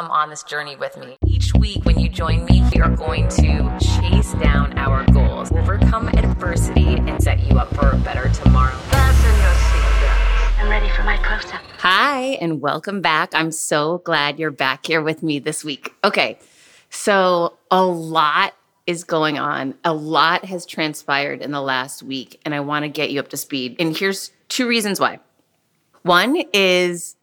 come on this journey with me. Each week, when you join me, we are going to chase down our goals, overcome adversity, and set you up for a better tomorrow. Fasten your seatbelts. I'm ready for my close up. Hi, and welcome back. I'm so glad you're back here with me this week. Okay, so a lot is going on. A lot has transpired in the last week, and I want to get you up to speed. And here's two reasons why. One is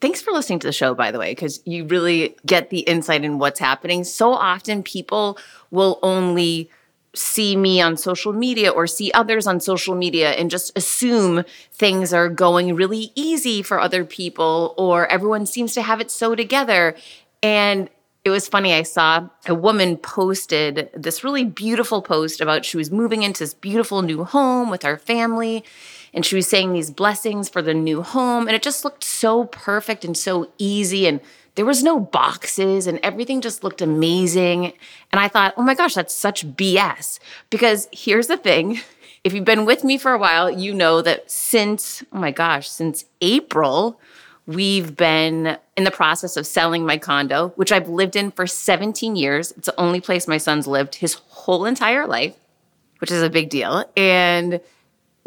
thanks for listening to the show, by the way, because you really get the insight in what's happening. So often people will only see me on social media or see others on social media and just assume things are going really easy for other people or everyone seems to have it so together. And it was funny. I saw a woman posted this really beautiful post about she was moving into this beautiful new home with her family and she was saying these blessings for the new home and it just looked so perfect and so easy and there was no boxes and everything just looked amazing. And i thought oh my gosh that's such bs because here's the thing if you've been with me for a while you know that since oh my gosh since april we've been in the process of selling my condo which i've lived in for 17 years. It's the only place my son's lived his whole entire life which is a big deal. And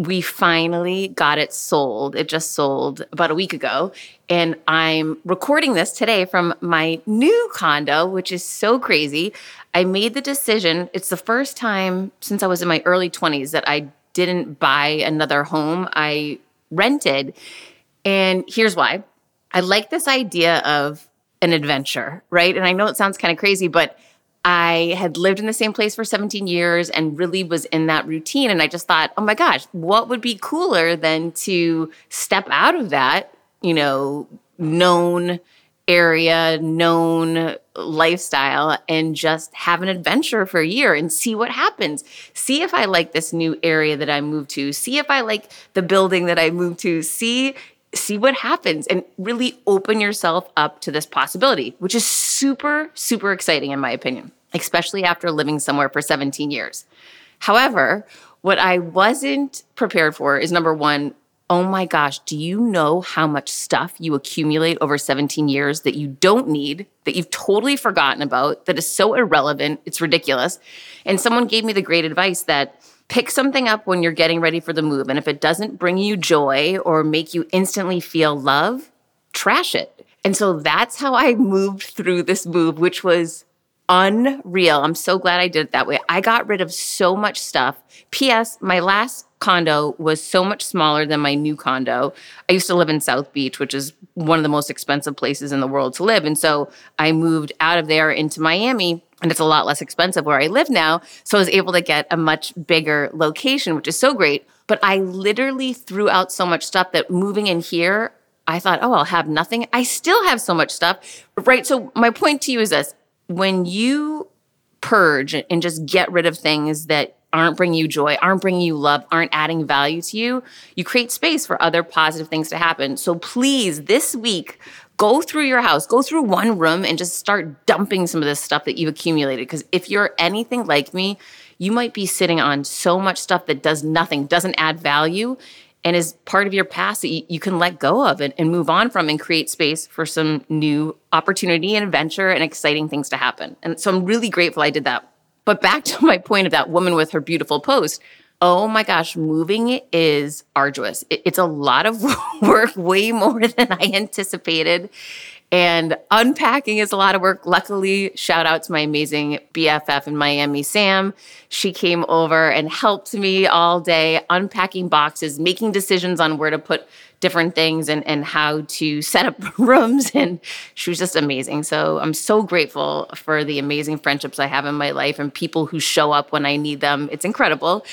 we finally got it sold. It just sold about a week ago. And I'm recording this today from my new condo, which is so crazy. I made the decision. It's the first time since I was in my early 20s that I didn't buy another home. I rented. And here's why I like this idea of an adventure, right? And I know it sounds kind of crazy, but I had lived in the same place for 17 years and really was in that routine. And I just thought, oh my gosh, what would be cooler than to step out of that, you know, known area, known lifestyle, and just have an adventure for a year and see what happens. See if I like this new area that I moved to. See if I like the building that I moved to. See see what happens and really open yourself up to this possibility, which is super, super exciting in my opinion, especially after living somewhere for 17 years. However, what I wasn't prepared for is number one, oh my gosh, do you know how much stuff you accumulate over 17 years that you don't need, that you've totally forgotten about, that is so irrelevant? It's ridiculous. And someone gave me the great advice that pick something up when you're getting ready for the move. And if it doesn't bring you joy or make you instantly feel love, trash it. And so that's how I moved through this move, which was unreal. I'm so glad I did it that way. I got rid of so much stuff. P.S. My last condo was so much smaller than my new condo. I used to live in South Beach, which is one of the most expensive places in the world to live. And so I moved out of there into Miami and it's a lot less expensive where I live now. So I was able to get a much bigger location, which is so great. But I literally threw out so much stuff that moving in here, I thought, oh, I'll have nothing. I still have so much stuff, right? So my point to you is this when you purge and just get rid of things that aren't bringing you joy, aren't bringing you love, aren't adding value to you, you create space for other positive things to happen. So please, this week, go through your house, go through one room and just start dumping some of this stuff that you've accumulated. Because if you're anything like me, you might be sitting on so much stuff that does nothing, doesn't add value, and is part of your past that you, you can let go of it and move on from and create space for some new opportunity and adventure and exciting things to happen. And so I'm really grateful I did that. But back to my point of that woman with her beautiful post. Oh my gosh, moving is arduous. It's a lot of work, way more than I anticipated. And unpacking is a lot of work. Luckily, shout out to my amazing BFF in Miami, Sam. She came over and helped me all day unpacking boxes, making decisions on where to put different things and, and how to set up rooms. And she was just amazing. So I'm so grateful for the amazing friendships I have in my life and people who show up when I need them. It's incredible.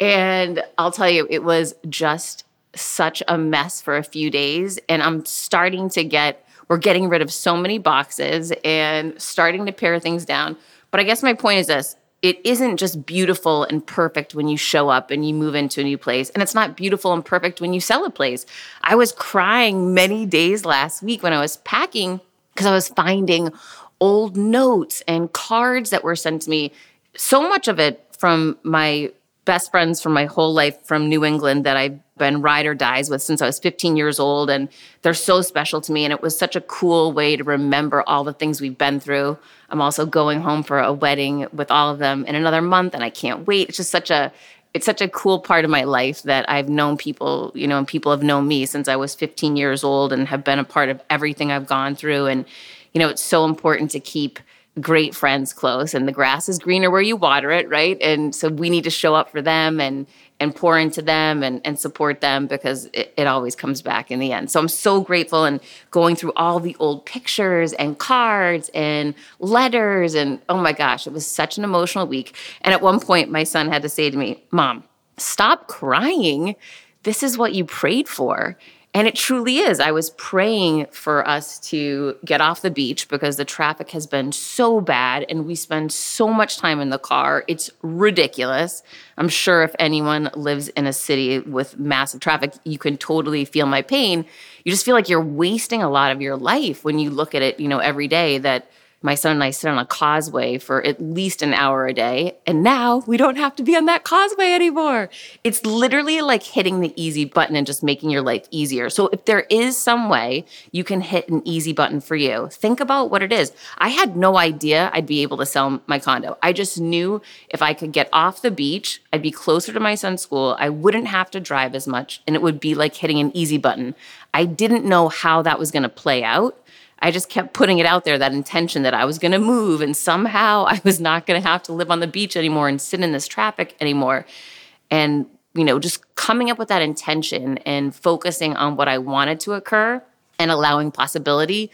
And I'll tell you, it was just such a mess for a few days. And I'm starting to get we're getting rid of so many boxes and starting to pare things down. But I guess my point is this it isn't just beautiful and perfect when you show up and you move into a new place. And it's not beautiful and perfect when you sell a place. I was crying many days last week when I was packing because I was finding old notes and cards that were sent to me. So much of it from my best friends from my whole life from New England that I've been ride or dies with since I was 15 years old. And they're so special to me. And it was such a cool way to remember all the things we've been through. I'm also going home for a wedding with all of them in another month, and I can't wait. It's just such a it's such a cool part of my life that I've known people, you know, and people have known me since I was 15 years old and have been a part of everything I've gone through. And, you know, it's so important to keep great friends close and the grass is greener where you water it right? And so we need to show up for them and and pour into them and, and support them because it, it always comes back in the end. So i'm so grateful and going through all the old pictures and cards and letters and oh my gosh it was such an emotional week. And at one point my son had to say to me mom stop crying. This is what you prayed for and it truly is. I was praying for us to get off the beach because the traffic has been so bad and we spend so much time in the car. It's ridiculous. I'm sure if anyone lives in a city with massive traffic, you can totally feel my pain. You just feel like you're wasting a lot of your life when you look at it, you know, every day that my son and I sit on a causeway for at least an hour a day. And now we don't have to be on that causeway anymore. It's literally like hitting the easy button and just making your life easier. So if there is some way you can hit an easy button for you, think about what it is. I had no idea I'd be able to sell my condo. I just knew if I could get off the beach, I'd be closer to my son's school. I wouldn't have to drive as much and it would be like hitting an easy button. I didn't know how that was going to play out. I just kept putting it out there that intention that I was going to move and somehow I was not going to have to live on the beach anymore and sit in this traffic anymore. And, you know, just coming up with that intention and focusing on what I wanted to occur and allowing possibility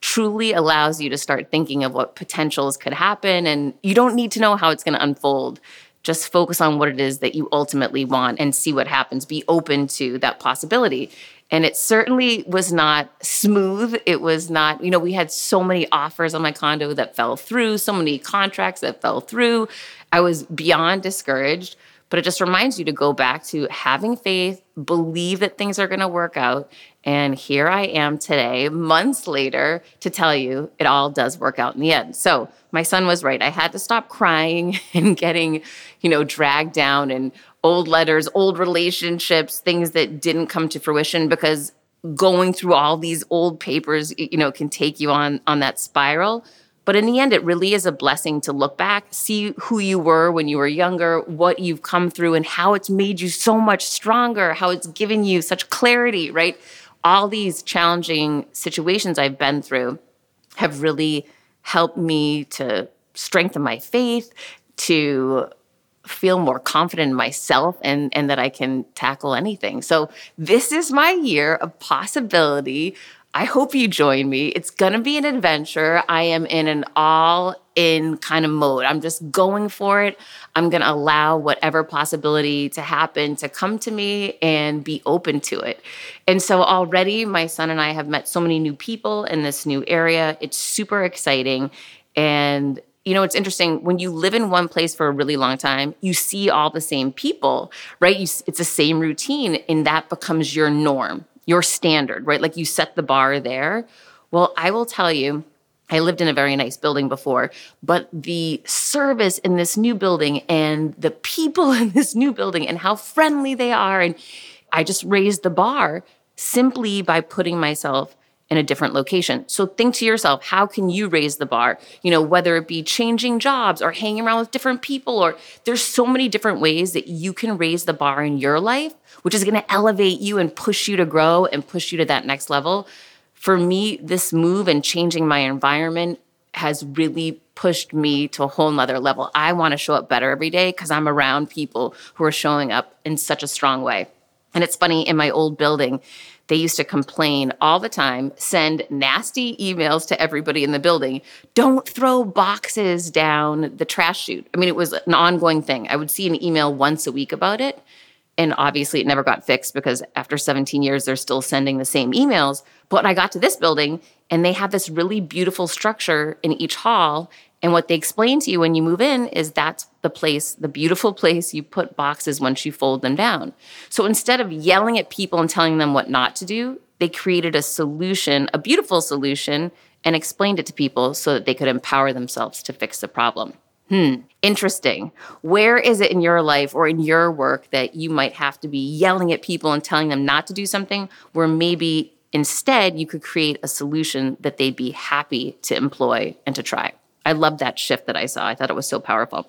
truly allows you to start thinking of what potentials could happen. And you don't need to know how it's going to unfold. Just focus on what it is that you ultimately want and see what happens. Be open to that possibility. And it certainly was not smooth. It was not, you know, we had so many offers on my condo that fell through, so many contracts that fell through. I was beyond discouraged, but it just reminds you to go back to having faith, believe that things are going to work out. And here I am today, months later, to tell you it all does work out in the end. So my son was right. I had to stop crying and getting, you know, dragged down and old letters, old relationships, things that didn't come to fruition because going through all these old papers, you know, can take you on on that spiral. But in the end, it really is a blessing to look back, see who you were when you were younger, what you've come through, and how it's made you so much stronger, how it's given you such clarity, right? All these challenging situations I've been through have really helped me to strengthen my faith, to feel more confident in myself and and that I can tackle anything. So this is my year of possibility. I hope you join me. It's going to be an adventure. I am in an all in kind of mode. I'm just going for it. I'm going to allow whatever possibility to happen to come to me and be open to it. And so already my son and I have met so many new people in this new area. It's super exciting and you know, it's interesting when you live in one place for a really long time, you see all the same people, right? You, it's the same routine, and that becomes your norm, your standard, right? Like you set the bar there. Well, I will tell you, I lived in a very nice building before, but the service in this new building and the people in this new building and how friendly they are. And I just raised the bar simply by putting myself in a different location. So think to yourself, how can you raise the bar? You know, whether it be changing jobs or hanging around with different people, or there's so many different ways that you can raise the bar in your life, which is going to elevate you and push you to grow and push you to that next level. For me, this move and changing my environment has really pushed me to a whole nother level. I want to show up better every day because I'm around people who are showing up in such a strong way. And it's funny, in my old building, they used to complain all the time, send nasty emails to everybody in the building. Don't throw boxes down the trash chute. I mean, it was an ongoing thing. I would see an email once a week about it. And obviously, it never got fixed because after 17 years, they're still sending the same emails. But when I got to this building, and they have this really beautiful structure in each hall. And what they explain to you when you move in is that's the place, the beautiful place you put boxes once you fold them down. So instead of yelling at people and telling them what not to do, they created a solution, a beautiful solution, and explained it to people so that they could empower themselves to fix the problem. Hmm, interesting. Where is it in your life or in your work that you might have to be yelling at people and telling them not to do something where maybe instead you could create a solution that they'd be happy to employ and to try? I love that shift that I saw. I thought it was so powerful.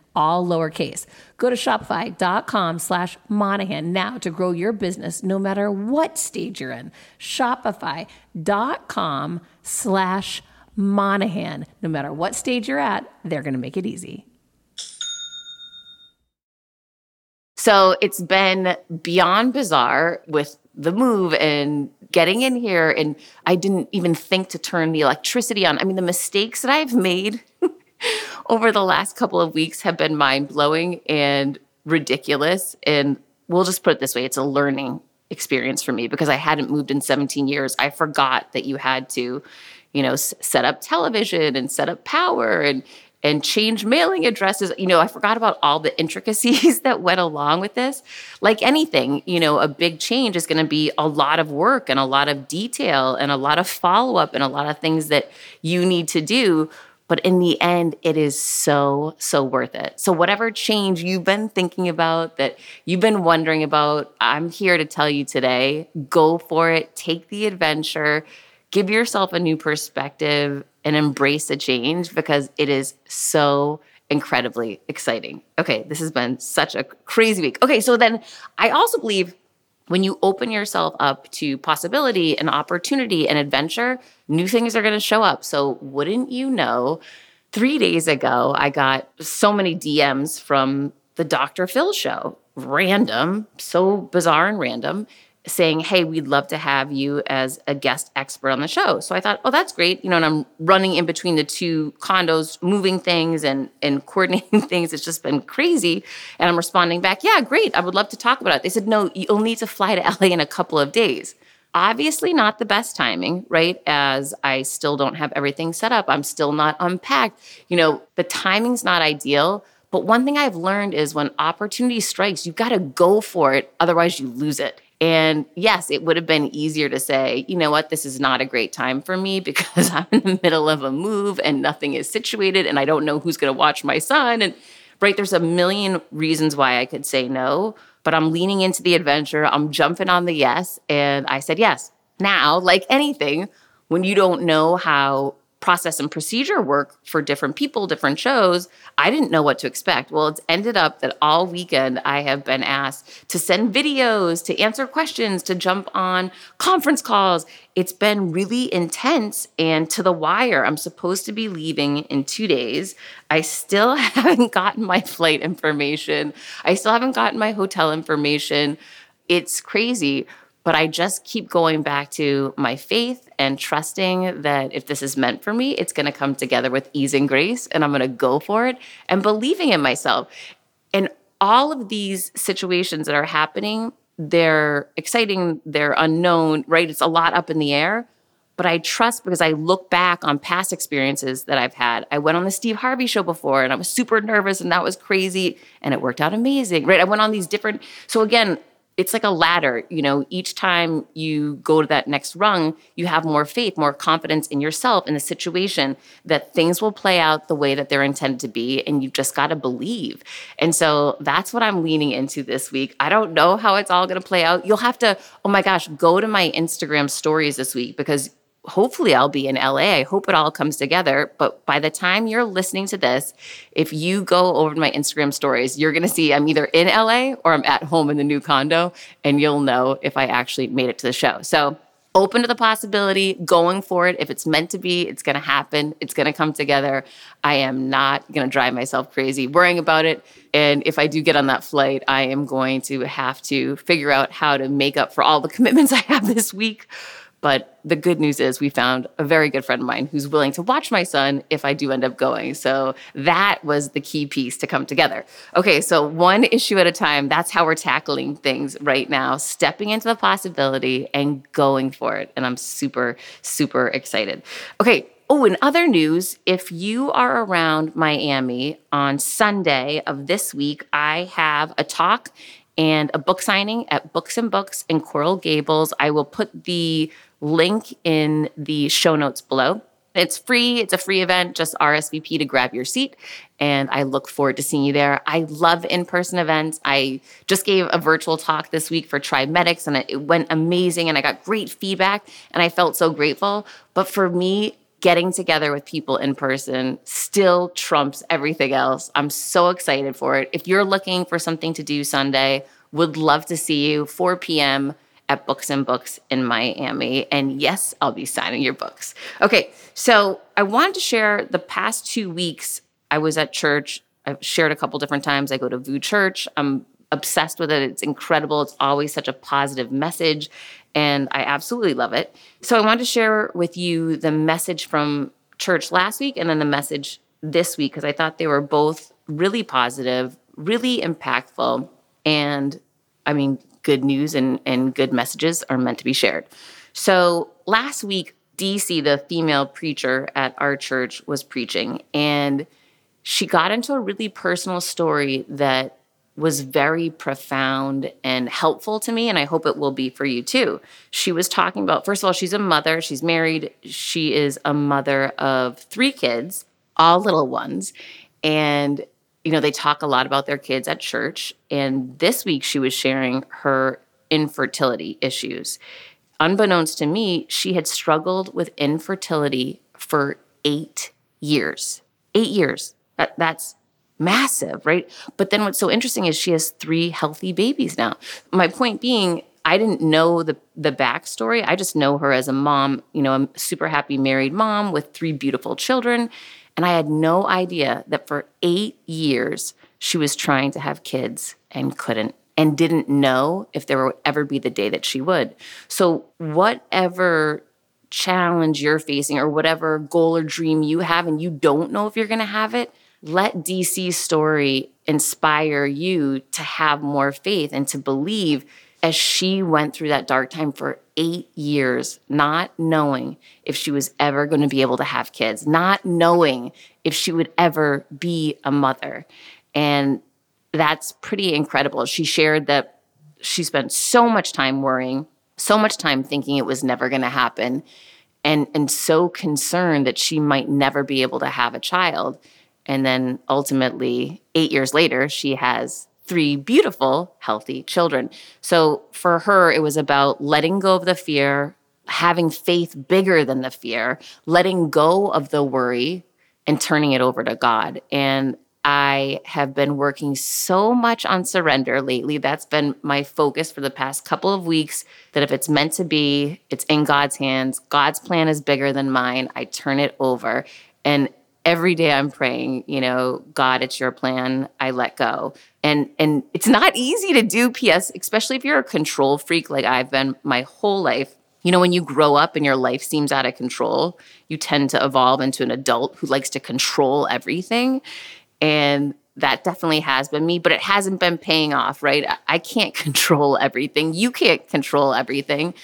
all lowercase. Go to shopify.com slash Monahan now to grow your business no matter what stage you're in. Shopify.com slash Monahan. No matter what stage you're at, they're going to make it easy. So it's been beyond bizarre with the move and getting in here. And I didn't even think to turn the electricity on. I mean, the mistakes that I've made over the last couple of weeks have been mind blowing and ridiculous. And we'll just put it this way it's a learning experience for me because I hadn't moved in 17 years. I forgot that you had to, you know, s- set up television and set up power and and change mailing addresses. You know, I forgot about all the intricacies that went along with this. Like anything, you know, a big change is going to be a lot of work and a lot of detail and a lot of follow up and a lot of things that you need to do. But in the end, it is so, so worth it. So, whatever change you've been thinking about, that you've been wondering about, I'm here to tell you today go for it, take the adventure, give yourself a new perspective, and embrace the change because it is so incredibly exciting. Okay, this has been such a crazy week. Okay, so then I also believe when you open yourself up to possibility and opportunity and adventure, new things are going to show up. So, wouldn't you know, three days ago, I got so many DMs from the Dr. Phil show. Random, so bizarre and random. Saying, Hey, we'd love to have you as a guest expert on the show. So I thought, Oh, that's great. You know, and I'm running in between the two condos, moving things and, and coordinating things. It's just been crazy. And I'm responding back, Yeah, great. I would love to talk about it. They said, No, you'll need to fly to LA in a couple of days. Obviously, not the best timing, right? As I still don't have everything set up. I'm still not unpacked. You know, the timing's not ideal. But one thing I've learned is when opportunity strikes, you've got to go for it. Otherwise, you lose it. And yes, it would have been easier to say, you know what, this is not a great time for me because I'm in the middle of a move and nothing is situated and I don't know who's going to watch my son. And right, there's a million reasons why I could say no, but I'm leaning into the adventure. I'm jumping on the yes. And I said yes. Now, like anything, when you don't know how process and procedure work for different people, different shows, I didn't know what to expect. Well, it's ended up that all weekend I have been asked to send videos, to answer questions, to jump on conference calls. It's been really intense and to the wire. I'm supposed to be leaving in two days. I still haven't gotten my flight information, I still haven't gotten my hotel information. It's crazy. But I just keep going back to my faith and trusting that if this is meant for me, it's going to come together with ease and grace, and I'm going to go for it and believing in myself. And all of these situations that are happening, they're exciting, they're unknown, right? It's a lot up in the air. But I trust because I look back on past experiences that I've had. I went on the Steve Harvey show before and I was super nervous and that was crazy and it worked out amazing, right? I went on these different, so again, it's like a ladder you know each time you go to that next rung you have more faith more confidence in yourself in the situation that things will play out the way that they're intended to be and you've just got to believe. And so that's what i'm leaning into this week. I don't know how it's all going to play out. You'll have to oh my gosh go to my instagram stories this week because hopefully I'll be in LA. I hope it all comes together. But by the time you're listening to this, if you go over to my Instagram stories, you're going to see I'm either in LA or I'm at home in the new condo, and you'll know if I actually made it to the show. So, open to the possibility, going for it. If it's meant to be, it's going to happen. It's going to come together. I am not going to drive myself crazy worrying about it. And if I do get on that flight, I am going to have to figure out how to make up for all the commitments I have this week but the good news is we found a very good friend of mine who's willing to watch my son if I do end up going. So that was the key piece to come together. Okay, so one issue at a time, that's how we're tackling things right now, stepping into the possibility and going for it. And I'm super, super excited. Okay, Oh, in other news, if you are around Miami on Sunday of this week, I have a talk and a book signing at Books and Books in Coral Gables. I will put the link in the show notes below. It's free. It's a free event. Just RSVP to grab your seat. And I look forward to seeing you there. I love in person events. I just gave a virtual talk this week for TribeMedics and it went amazing. And I got great feedback and I felt so grateful. But for me, getting together with people in person still trumps everything else. I'm so excited for it. If you're looking for something to do Sunday, would love to see you 4 p.m at Books and Books in Miami. And yes, I'll be signing your books. Okay, so I wanted to share the past two weeks I was at church. I've shared a couple different times. I go to VOUS Church. I'm obsessed with it. It's incredible. It's always such a positive message, and I absolutely love it. So I wanted to share with you the message from church last week and then the message this week because I thought they were both really positive, really impactful, and I mean, good news and, and good messages are meant to be shared. So last week, DC, the female preacher at our church, was preaching, and she got into a really personal story that was very profound and helpful to me, and I hope it will be for you too. She was talking about, first of all, she's a mother, she's married, she is a mother of three kids, all little ones. And you know, they talk a lot about their kids at church. And this week she was sharing her infertility issues. Unbeknownst to me, she had struggled with infertility for eight years. Eight years. That, that's massive, right? But then what's so interesting is she has three healthy babies now. My point being, I didn't know the the backstory. I just know her as a mom, you know, a super happy married mom with three beautiful children. And I had no idea that for eight years she was trying to have kids and couldn't. and didn't know if there would ever be the day that she would. So, whatever challenge you're facing or whatever goal or dream you have and you don't know if you're going to have it, let DC's story inspire you to have more faith and to believe as she went through that dark time for eight years, not knowing if she was ever going to be able to have kids, not knowing if she would ever be a mother. And that's pretty incredible. She shared that she spent so much time worrying, so much time thinking it was never going to happen, and, and so concerned that she might never be able to have a child. And then ultimately, eight years later, she has three beautiful, healthy children. So for her, it was about letting go of the fear, having faith bigger than the fear, letting go of the worry, and turning it over to God. And I have been working so much on surrender lately. That's been my focus for the past couple of weeks. That if it's meant to be, it's in God's hands. God's plan is bigger than mine. I turn it over. And every day I'm praying, you know, God, it's your plan. I let go. And and it's not easy to do PS, especially if you're a control freak like I've been my whole life. You know, when you grow up and your life seems out of control, you tend to evolve into an adult who likes to control everything. And that definitely has been me, but it hasn't been paying off, right? I can't control everything. You can't control everything.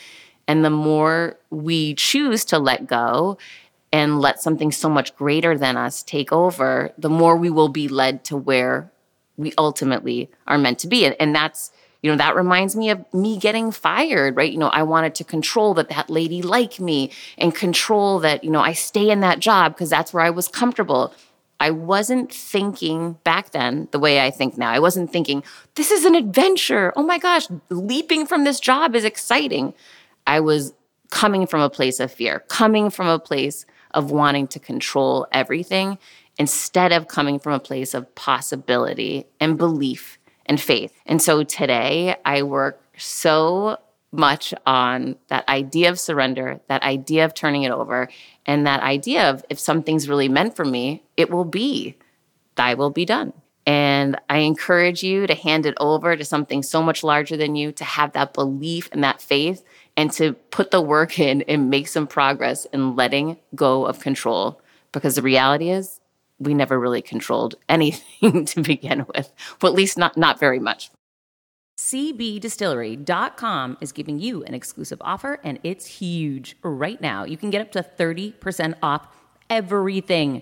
And the more we choose to let go and let something so much greater than us take over, the more we will be led to where we ultimately are meant to be. And, and that's, you know, that reminds me of me getting fired, right? You know, I wanted to control that that lady like me and control that, you know, I stay in that job because that's where I was comfortable. I wasn't thinking back then the way I think now. I wasn't thinking, this is an adventure. Oh my gosh, leaping from this job is exciting. I was coming from a place of fear, coming from a place of wanting to control everything instead of coming from a place of possibility and belief and faith. And so today I work so much on that idea of surrender, that idea of turning it over, and that idea of if something's really meant for me, it will be, thy will be done. And I encourage you to hand it over to something so much larger than you, to have that belief and that faith, and to put the work in and make some progress in letting go of control. Because the reality is, we never really controlled anything to begin with. Well, at least not not very much. CBDistillery.com is giving you an exclusive offer and it's huge. Right now, you can get up to 30% off everything.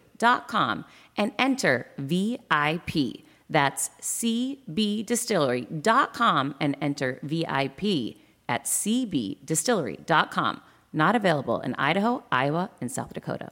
and enter VIP. That's cbdistillery.com and enter VIP at cbdistillery.com. Not available in Idaho, Iowa, and South Dakota.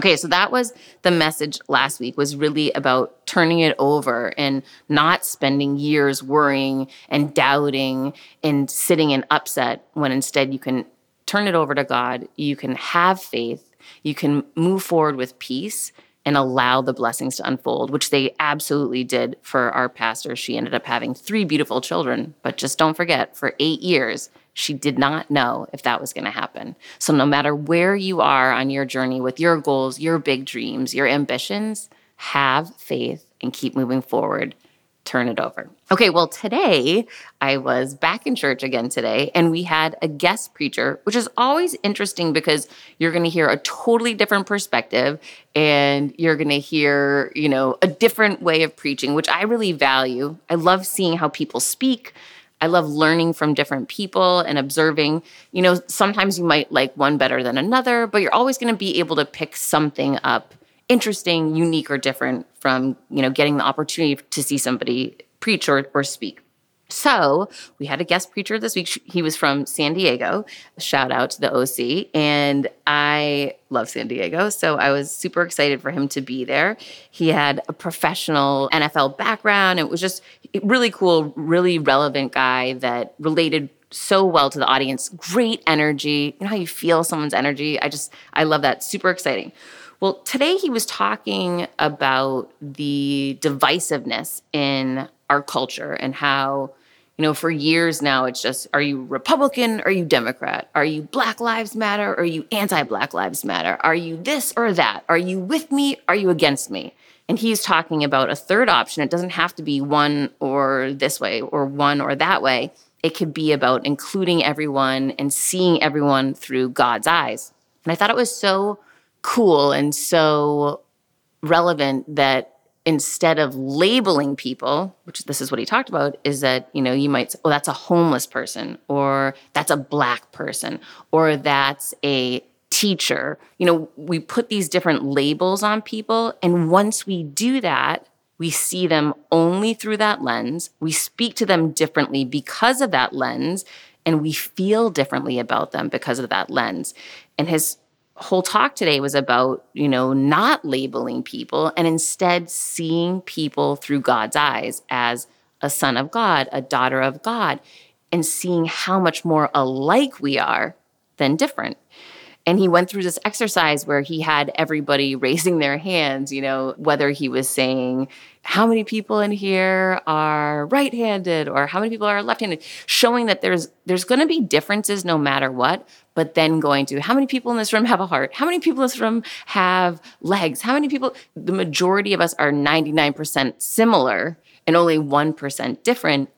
Okay, so that was the message last week was really about turning it over and not spending years worrying and doubting and sitting in upset when instead you can turn it over to God, you can have faith, you can move forward with peace and allow the blessings to unfold, which they absolutely did for our pastor. She ended up having three beautiful children, but just don't forget, for 8 years she did not know if that was going to happen. So, no matter where you are on your journey with your goals, your big dreams, your ambitions, have faith and keep moving forward. turn it over. Okay, well, today I was back in church again today, and we had a guest preacher, which is always interesting because you're going to hear a totally different perspective and you're going to hear, you know, a different way of preaching, which I really value. I love seeing how people speak. I love learning from different people and observing. You know, sometimes you might like one better than another, but you're always going to be able to pick something up interesting, unique, or different from, you know, getting the opportunity to see somebody preach or, or speak. So we had a guest preacher this week. He was from San Diego. Shout out to the OC. And I love San Diego. So I was super excited for him to be there. He had a professional NFL background. It was just really cool, really relevant guy that related so well to the audience. Great energy. You know how you feel someone's energy? I just, I love that. Super exciting. Well, today he was talking about the divisiveness in our culture and how, you know, for years now, it's just are you Republican? Are you Democrat? Are you Black Lives Matter? Are you anti Black Lives Matter? Are you this or that? Are you with me? Are you against me? And he's talking about a third option. It doesn't have to be one or this way or one or that way. It could be about including everyone and seeing everyone through God's eyes. And I thought it was so cool and so relevant that instead of labeling people, which this is what he talked about, is that, you know, you might say, oh, that's a homeless person, or that's a black person, or that's a teacher. You know, we put these different labels on people. And once we do that, we see them only through that lens. We speak to them differently because of that lens, and we feel differently about them because of that lens. And his whole talk today was about, you know, not labeling people and instead seeing people through God's eyes as a son of God, a daughter of God, and seeing how much more alike we are than different. And he went through this exercise where he had everybody raising their hands, you know, whether he was saying, how many people in here are right-handed or how many people are left-handed, showing that there's there's going to be differences no matter what, but then going to how many people in this room have a heart? How many people in this room have legs? How many people the majority of us are 99% similar and only 1% different.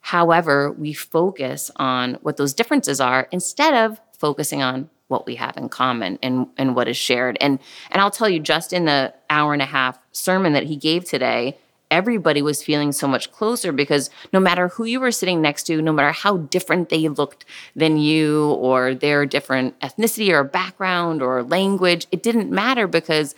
However, we focus on what those differences are instead of focusing on what we have in common and, and what is shared. And and I'll tell you, just in the hour and a half sermon that he gave today, everybody was feeling so much closer because no matter who you were sitting next to, no matter how different they looked than you or their different ethnicity or background or language, it didn't matter because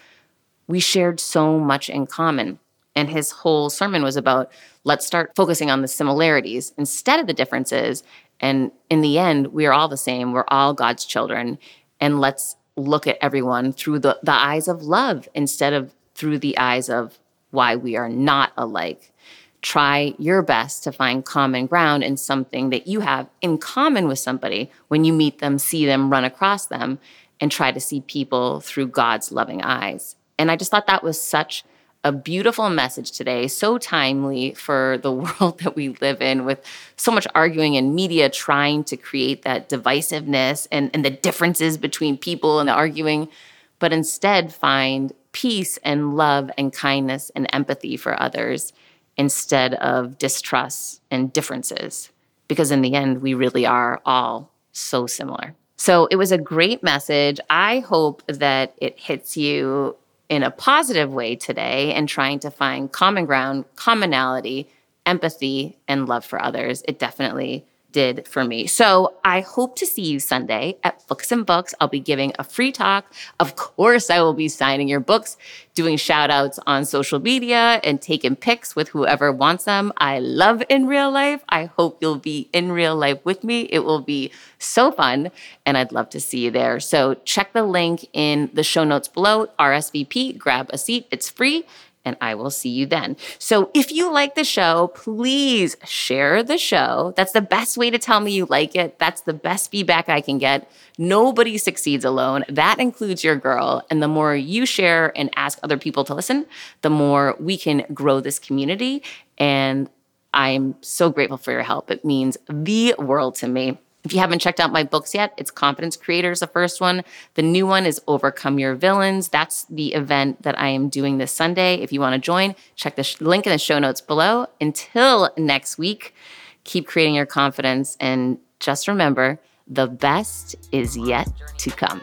we shared so much in common. And his whole sermon was about let's start focusing on the similarities instead of the differences and in the end, we are all the same. We're all God's children. And let's look at everyone through the, the eyes of love instead of through the eyes of why we are not alike. Try your best to find common ground in something that you have in common with somebody when you meet them, see them, run across them, and try to see people through God's loving eyes. And I just thought that was such a beautiful message today, so timely for the world that we live in, with so much arguing and media trying to create that divisiveness and, and the differences between people and the arguing, but instead find peace and love and kindness and empathy for others instead of distrust and differences. Because in the end, we really are all so similar. So it was a great message. I hope that it hits you in a positive way today and trying to find common ground, commonality, empathy, and love for others. It definitely did for me. So I hope to see you Sunday at Books and Books. I'll be giving a free talk. Of course, I will be signing your books, doing shout outs on social media, and taking pics with whoever wants them. I love in real life. I hope you'll be in real life with me. It will be so fun, and I'd love to see you there. So check the link in the show notes below. RSVP, grab a seat. It's free and I will see you then. So if you like the show, please share the show. That's the best way to tell me you like it. That's the best feedback I can get. Nobody succeeds alone. That includes your girl. And the more you share and ask other people to listen, the more we can grow this community. And I'm so grateful for your help. It means the world to me. If you haven't checked out my books yet, it's Confidence Creators, the first one. The new one is Overcome Your Villains. That's the event that I am doing this Sunday. If you want to join, check the sh- link in the show notes below. Until next week, keep creating your confidence and just remember the best is yet to come.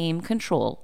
control